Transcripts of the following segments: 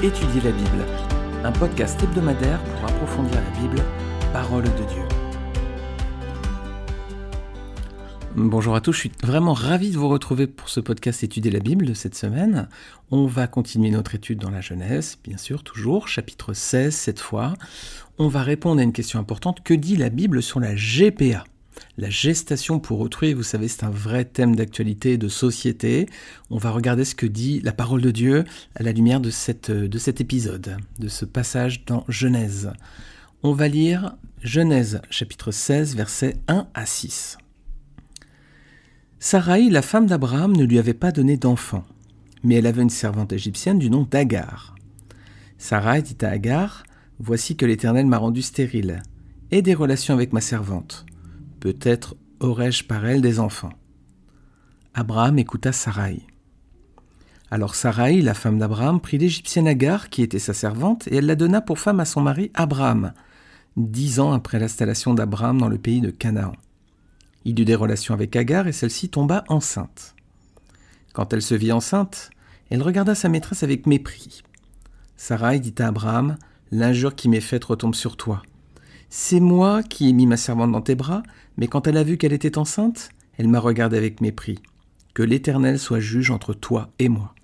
Étudier la Bible, un podcast hebdomadaire pour approfondir la Bible, parole de Dieu. Bonjour à tous, je suis vraiment ravi de vous retrouver pour ce podcast Étudier la Bible de cette semaine. On va continuer notre étude dans la Genèse, bien sûr, toujours, chapitre 16 cette fois. On va répondre à une question importante, que dit la Bible sur la GPA la gestation pour autrui, vous savez, c'est un vrai thème d'actualité, de société. On va regarder ce que dit la parole de Dieu à la lumière de, cet épisode, de ce passage dans Genèse. On va lire Genèse chapitre 16 versets 1 à 6. Sarai, la femme d'Abraham, ne lui avait pas donné d'enfant, mais elle avait une servante égyptienne du nom d'Agar. Sarai dit à Agar, Voici que l'Éternel m'a rendu stérile. Aie des relations avec ma servante. Peut-être aurais-je par elle des enfants. Abraham écouta Sarai. Alors Sarai, la femme d'Abraham, prit l'Égyptienne Agar, qui était sa servante, et elle la donna pour femme à son mari Abraham, dix ans après l'installation d'Abraham dans le pays de Canaan. Il eut des relations avec Agar et celle-ci tomba enceinte. Quand elle se vit enceinte, elle regarda sa maîtresse avec mépris. Sarai dit à Abraham L'injure qui m'est faite retombe sur toi. C'est moi qui ai mis ma servante dans tes bras, mais quand elle a vu qu'elle était enceinte, elle m'a regardé avec mépris. Que l'Éternel soit juge entre toi et moi.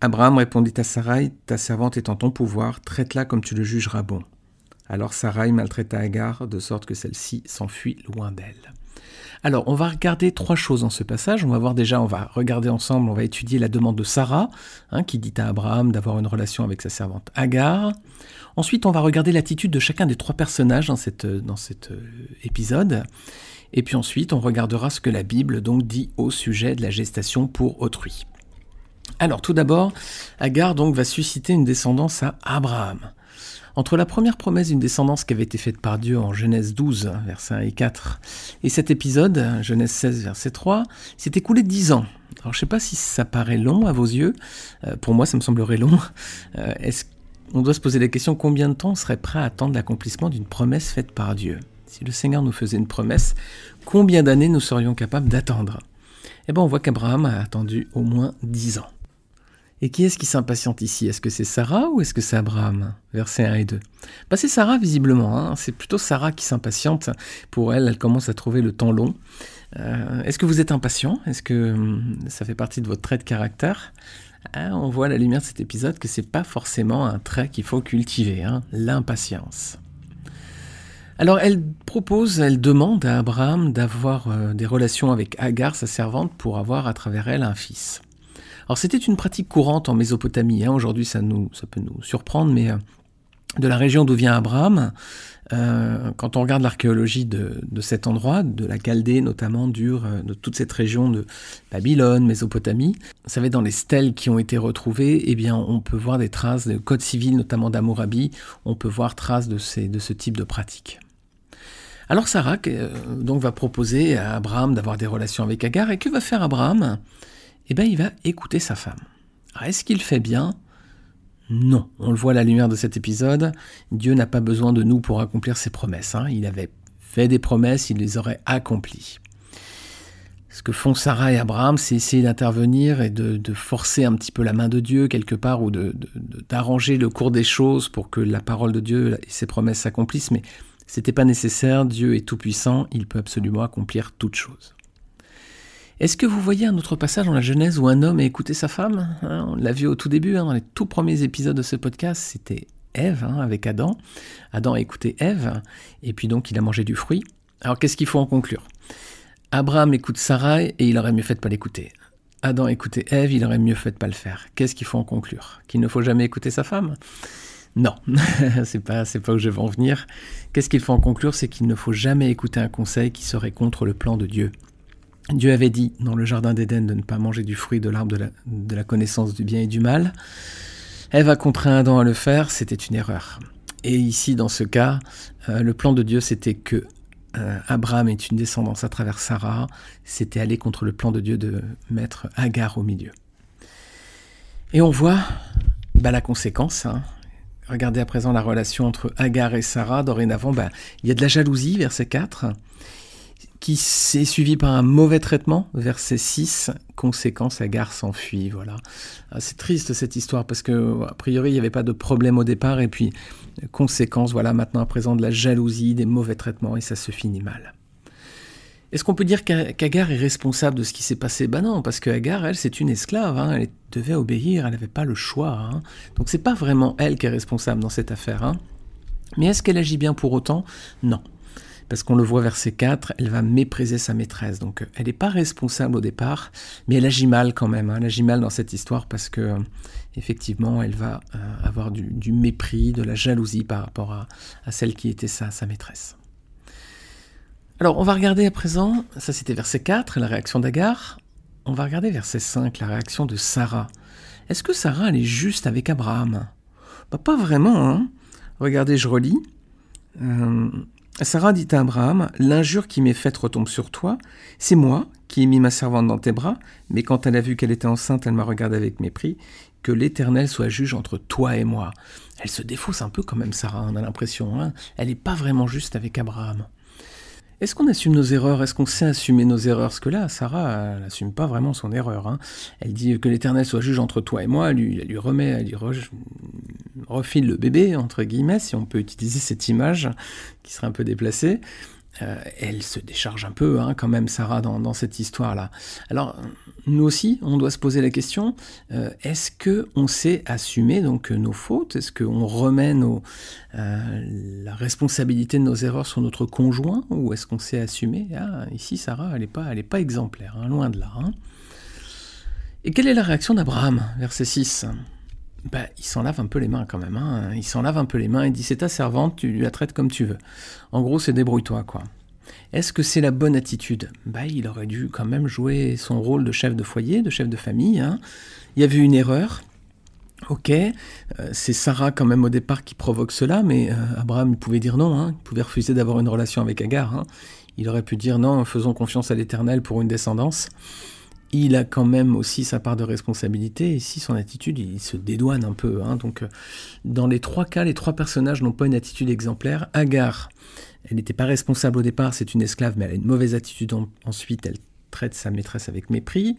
Abraham répondit à Sarai, Ta servante est en ton pouvoir, traite-la comme tu le jugeras bon. Alors Sarai maltraita Agar, de sorte que celle-ci s'enfuit loin d'elle. Alors, on va regarder trois choses dans ce passage. On va voir déjà, on va regarder ensemble, on va étudier la demande de Sarah, hein, qui dit à Abraham d'avoir une relation avec sa servante Agar. Ensuite, on va regarder l'attitude de chacun des trois personnages dans, dans cet euh, épisode. Et puis ensuite, on regardera ce que la Bible donc dit au sujet de la gestation pour autrui. Alors, tout d'abord, Agar donc va susciter une descendance à Abraham. Entre la première promesse d'une descendance qui avait été faite par Dieu en Genèse 12, versets 1 et 4, et cet épisode, Genèse 16, verset 3, s'est écoulé dix ans. Alors je ne sais pas si ça paraît long à vos yeux, euh, pour moi ça me semblerait long. Euh, on doit se poser la question combien de temps on serait prêt à attendre l'accomplissement d'une promesse faite par Dieu? Si le Seigneur nous faisait une promesse, combien d'années nous serions capables d'attendre? Eh bien on voit qu'Abraham a attendu au moins dix ans. Et qui est-ce qui s'impatiente ici? Est-ce que c'est Sarah ou est-ce que c'est Abraham? Versets 1 et 2. Bah c'est Sarah visiblement, hein. c'est plutôt Sarah qui s'impatiente. Pour elle, elle commence à trouver le temps long. Euh, est-ce que vous êtes impatient? Est-ce que hum, ça fait partie de votre trait de caractère? Hein, On voit à la lumière de cet épisode que c'est pas forcément un trait qu'il faut cultiver, hein, l'impatience. Alors elle propose, elle demande à Abraham d'avoir euh, des relations avec Agar, sa servante, pour avoir à travers elle un fils. Alors c'était une pratique courante en Mésopotamie. Hein. Aujourd'hui, ça, nous, ça peut nous surprendre, mais euh, de la région d'où vient Abraham, euh, quand on regarde l'archéologie de, cet endroit, de la Chaldée notamment, euh, de toute cette région de Babylone, Mésopotamie, vous savez, dans les stèles qui ont été retrouvées, eh bien, on peut voir des traces de code civil, notamment d'Amourabi, on peut voir traces de, ces, de ce type de pratique. Alors Sarah donc va proposer à Abraham d'avoir des relations avec Agar, et que va faire Abraham? Eh bien il va écouter sa femme. Est-ce qu'il fait bien? Non. On le voit à la lumière de cet épisode. Dieu n'a pas besoin de nous pour accomplir ses promesses. Hein. Il avait fait des promesses, il les aurait accomplies. Ce que font Sarah et Abraham, c'est essayer d'intervenir et de, forcer un petit peu la main de Dieu quelque part ou d'arranger le cours des choses pour que la parole de Dieu et ses promesses s'accomplissent. Mais ce n'était pas nécessaire. Dieu est tout puissant. Il peut absolument accomplir toutes choses. Est-ce que vous voyez un autre passage dans la Genèse où un homme a écouté sa femme hein, On l'a vu au tout début, hein, dans les tout premiers épisodes de ce podcast, c'était Ève hein, avec Adam. Adam a écouté Ève, et puis donc il a mangé du fruit. Alors qu'est-ce qu'il faut en conclure? Abraham écoute Sarai et il aurait mieux fait de pas l'écouter. Adam écoutait Ève, il aurait mieux fait de pas le faire. Qu'est-ce qu'il faut en conclure? Qu'il ne faut jamais écouter sa femme? Non, c'est pas, c'est pas où je vais en venir. Qu'est-ce qu'il faut en conclure? C'est qu'il ne faut jamais écouter un conseil qui serait contre le plan de Dieu. Dieu avait dit dans le Jardin d'Éden de ne pas manger du fruit de l'arbre de la, connaissance du bien et du mal. Ève a contraint Adam à le faire, c'était une erreur. Et ici, dans ce cas, euh, le plan de Dieu, c'était que euh, Abraham ait une descendance à travers Sarah, c'était aller contre le plan de Dieu de mettre Agar au milieu. Et on voit bah, la conséquence. Hein. Regardez à présent la relation entre Agar et Sarah. Dorénavant, bah, il y a de la jalousie, verset 4 qui s'est suivi par un mauvais traitement, verset 6, conséquence, Agar s'enfuit, voilà. Ah, c'est triste cette histoire parce que a priori il n'y avait pas de problème au départ et puis conséquence, voilà maintenant à présent de la jalousie, des mauvais traitements et ça se finit mal. Est-ce qu'on peut dire qu'Agar est responsable de ce qui s'est passé? Ben non, parce qu'Agar, elle, c'est une esclave, hein. elle devait obéir, elle n'avait pas le choix. Hein. Donc c'est pas vraiment elle qui est responsable dans cette affaire. Hein. Mais est-ce qu'elle agit bien pour autant? Non. Parce qu'on le voit verset 4, elle va mépriser sa maîtresse. Donc elle n'est pas responsable au départ, mais elle agit mal quand même. Elle agit mal dans cette histoire parce que effectivement, elle va euh, avoir du, mépris, de la jalousie par rapport à, celle qui était sa maîtresse. Alors, on va regarder à présent, ça c'était verset 4, la réaction d'Agar. On va regarder verset 5, la réaction de Sarah. Est-ce que Sarah, elle est juste avec Abraham? Bah, Pas vraiment. Hein Regardez, je relis. Euh, Sarah dit à Abraham, L'injure qui m'est faite retombe sur toi. C'est moi qui ai mis ma servante dans tes bras, mais quand elle a vu qu'elle était enceinte, elle m'a regardé avec mépris. Que l'Éternel soit juge entre toi et moi. Elle se défausse un peu quand même, Sarah, on a l'impression. Hein elle n'est pas vraiment juste avec Abraham. Est-ce qu'on assume nos erreurs? Est-ce qu'on sait assumer nos erreurs? Parce que là, Sarah, elle n'assume pas vraiment son erreur. Hein. Elle dit que l'Éternel soit juge entre toi et moi. Elle lui, elle lui remet, elle lui refile le bébé, entre guillemets, si on peut utiliser cette image qui serait un peu déplacée. Euh, elle se décharge un peu hein, quand même, Sarah, dans, cette histoire-là. Alors, nous aussi, on doit se poser la question, euh, est-ce que on sait assumer donc nos fautes? Est-ce qu'on remet euh, la responsabilité de nos erreurs sur notre conjoint? Ou est-ce qu'on sait assumer? Ah, Ici, Sarah, elle n'est pas, elle pas exemplaire, hein, loin de là. Hein. Et quelle est la réaction d'Abraham, verset 6 bah, il s'en lave un peu les mains quand même. Hein. Il s'en lave un peu les mains et dit c'est ta servante, tu la traites comme tu veux. En gros, c'est débrouille-toi, quoi. Est-ce que c'est la bonne attitude? Bah, Il aurait dû quand même jouer son rôle de chef de foyer, de chef de famille. Hein. Il y avait une erreur. Ok, euh, c'est Sarah quand même au départ qui provoque cela, mais euh, Abraham pouvait dire non, hein. il pouvait refuser d'avoir une relation avec Agar. Hein. Il aurait pu dire non, faisons confiance à l'Éternel pour une descendance il a quand même aussi sa part de responsabilité. Si son attitude, il se dédouane un peu. Hein. Donc, euh, dans les trois cas, les trois personnages n'ont pas une attitude exemplaire. Agar, elle n'était pas responsable au départ, c'est une esclave, mais elle a une mauvaise attitude ensuite. Elle traite sa maîtresse avec mépris.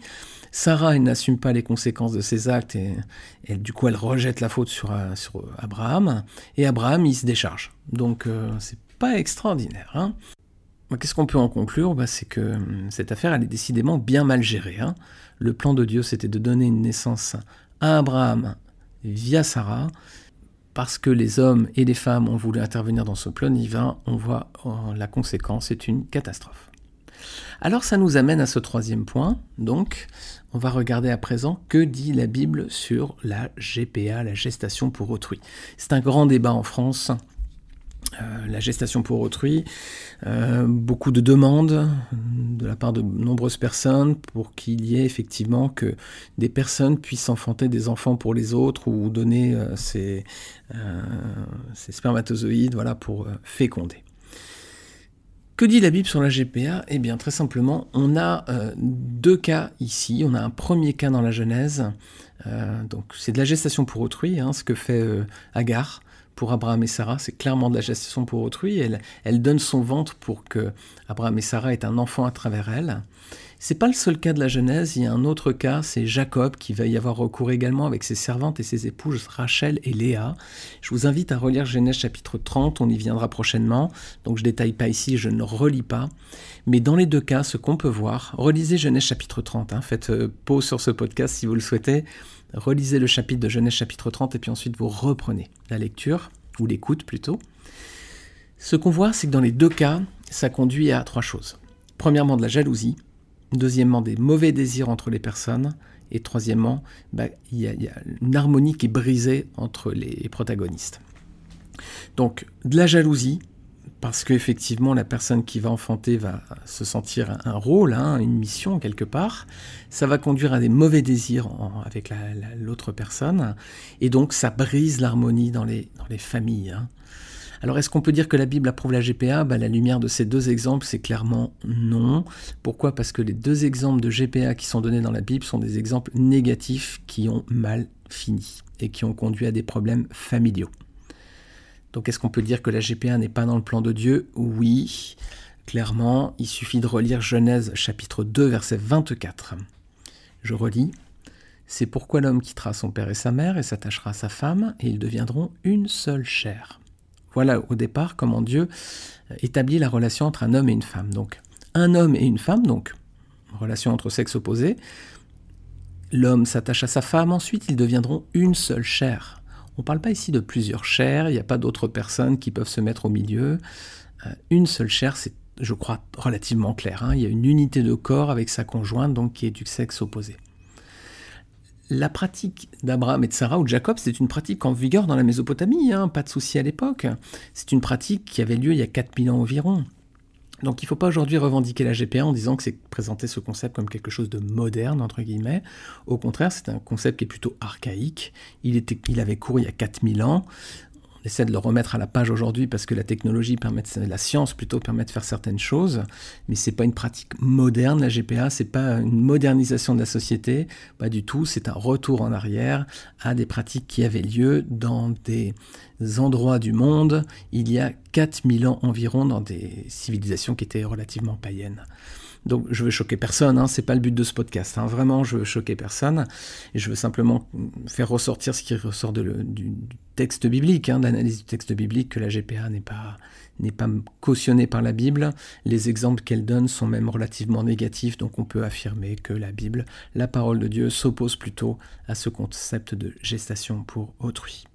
Sarah, elle n'assume pas les conséquences de ses actes et, du coup, elle rejette la faute sur, euh, sur Abraham. Et Abraham, il se décharge. Donc, euh, c'est pas extraordinaire. Hein. Qu'est-ce qu'on peut en conclure? Bah, C'est que hum, cette affaire, elle est décidément bien mal gérée. Hein. Le plan de Dieu, c'était de donner une naissance à Abraham via Sarah. Parce que les hommes et les femmes ont voulu intervenir dans ce plan divin, on voit oh, la conséquence, c'est une catastrophe. Alors ça nous amène à ce troisième point. Donc, on va regarder à présent que dit la Bible sur la GPA, la gestation pour autrui. C'est un grand débat en France euh, la gestation pour autrui, euh, beaucoup de demandes de la part de nombreuses personnes pour qu'il y ait effectivement que des personnes puissent enfanter des enfants pour les autres ou donner euh, ces, spermatozoïdes voilà, pour féconder. Que dit la Bible sur la GPA Eh bien, très simplement, on a deux cas ici. On a un premier cas dans la Genèse. donc, c'est de la gestation pour autrui, hein, ce que fait Agar pour Abraham et Sarah, c'est clairement de la gestation pour autrui. Elle, donne son ventre pour que Abraham et Sarah aient un enfant à travers elle. C'est pas le seul cas de la Genèse, il y a un autre cas, c'est Jacob qui va y avoir recours également avec ses servantes et ses épouses Rachel et Léa. Je vous invite à relire Genèse chapitre 30, on y viendra prochainement, donc je détaille pas ici, je ne relis pas. Mais dans les deux cas, ce qu'on peut voir, relisez Genèse chapitre 30, hein. faites euh, pause sur ce podcast si vous le souhaitez, relisez le chapitre de Genèse chapitre 30 et puis ensuite vous reprenez la lecture, ou l'écoute plutôt. Ce qu'on voit, c'est que dans les deux cas, ça conduit à trois choses. Premièrement, de la jalousie. Deuxièmement, des mauvais désirs entre les personnes. Et troisièmement, bah, il y, a une harmonie qui est brisée entre les protagonistes. Donc, de la jalousie, parce qu'effectivement la personne qui va enfanter va se sentir un, rôle, hein, une mission quelque part, ça va conduire à des mauvais désirs avec l'autre personne, et donc ça brise l'harmonie dans les, familles. Hein. Alors est-ce qu'on peut dire que la Bible approuve la GPA bah, La lumière de ces deux exemples, c'est clairement non. Pourquoi? Parce que les deux exemples de GPA qui sont donnés dans la Bible sont des exemples négatifs qui ont mal fini et qui ont conduit à des problèmes familiaux. Donc est-ce qu'on peut dire que la GPA n'est pas dans le plan de Dieu? Oui. Clairement, il suffit de relire Genèse chapitre 2 verset 24. Je relis. C'est pourquoi l'homme quittera son père et sa mère et s'attachera à sa femme, et ils deviendront une seule chair. Voilà au départ comment Dieu établit la relation entre un homme et une femme. Donc un homme et une femme, donc relation entre sexes opposés. L'homme s'attache à sa femme, ensuite ils deviendront une seule chair. On ne parle pas ici de plusieurs chairs, il n'y a pas d'autres personnes qui peuvent se mettre au milieu. Euh, une seule chair, c'est, je crois, relativement clair. Hein. Il y a une unité de corps avec sa conjointe, donc qui est du sexe opposé. La pratique d'Abraham et de Sarah ou de Jacob, c'est une pratique en vigueur dans la Mésopotamie, hein, pas de souci à l'époque. C'est une pratique qui avait lieu il y a 4000 ans environ. Donc il ne faut pas aujourd'hui revendiquer la GPA en disant que c'est présenter ce concept comme quelque chose de moderne, entre guillemets. Au contraire, c'est un concept qui est plutôt archaïque. Il, il avait cours il y a 4000 ans essaie de le remettre à la page aujourd'hui parce que la technologie permet, de, la science plutôt permet de faire certaines choses, mais c'est pas une pratique moderne la GPA, c'est pas une modernisation de la société, pas du tout, c'est un retour en arrière à des pratiques qui avaient lieu dans des endroits du monde il y a 4000 ans environ dans des civilisations qui étaient relativement païennes. Donc je veux choquer personne, hein, c'est pas le but de ce podcast. Hein. Vraiment, je veux choquer personne et je veux simplement faire ressortir ce qui ressort du, texte biblique, hein, de l'analyse du texte biblique, que la GPA n'est pas n'est pas cautionnée par la Bible. Les exemples qu'elle donne sont même relativement négatifs, donc on peut affirmer que la Bible, la parole de Dieu, s'oppose plutôt à ce concept de gestation pour autrui.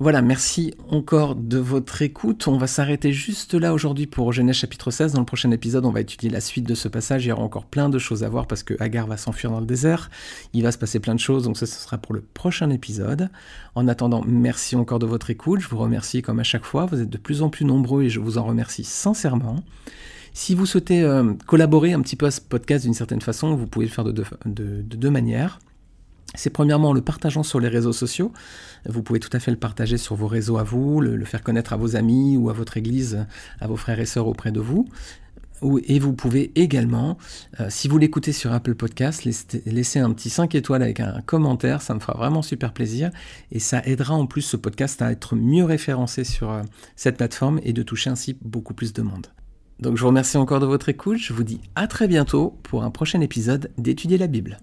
Voilà, merci encore de votre écoute. On va s'arrêter juste là aujourd'hui pour Genèse chapitre 16. Dans le prochain épisode, on va étudier la suite de ce passage. Il y aura encore plein de choses à voir parce que Agar va s'enfuir dans le désert. Il va se passer plein de choses, donc ça, ce sera pour le prochain épisode. En attendant, merci encore de votre écoute. Je vous remercie comme à chaque fois. Vous êtes de plus en plus nombreux et je vous en remercie sincèrement. Si vous souhaitez euh, collaborer un petit peu à ce podcast d'une certaine façon, vous pouvez le faire de deux manières. C'est premièrement en le partageant sur les réseaux sociaux. Vous pouvez tout à fait le partager sur vos réseaux à vous, le, faire connaître à vos amis ou à votre église, à vos frères et sœurs auprès de vous. Et vous pouvez également, euh, si vous l'écoutez sur Apple Podcast, laisser un petit 5 étoiles avec un commentaire, ça me fera vraiment super plaisir. Et ça aidera en plus ce podcast à être mieux référencé sur euh, cette plateforme et de toucher ainsi beaucoup plus de monde. Donc je vous remercie encore de votre écoute, je vous dis à très bientôt pour un prochain épisode d'Étudier la Bible.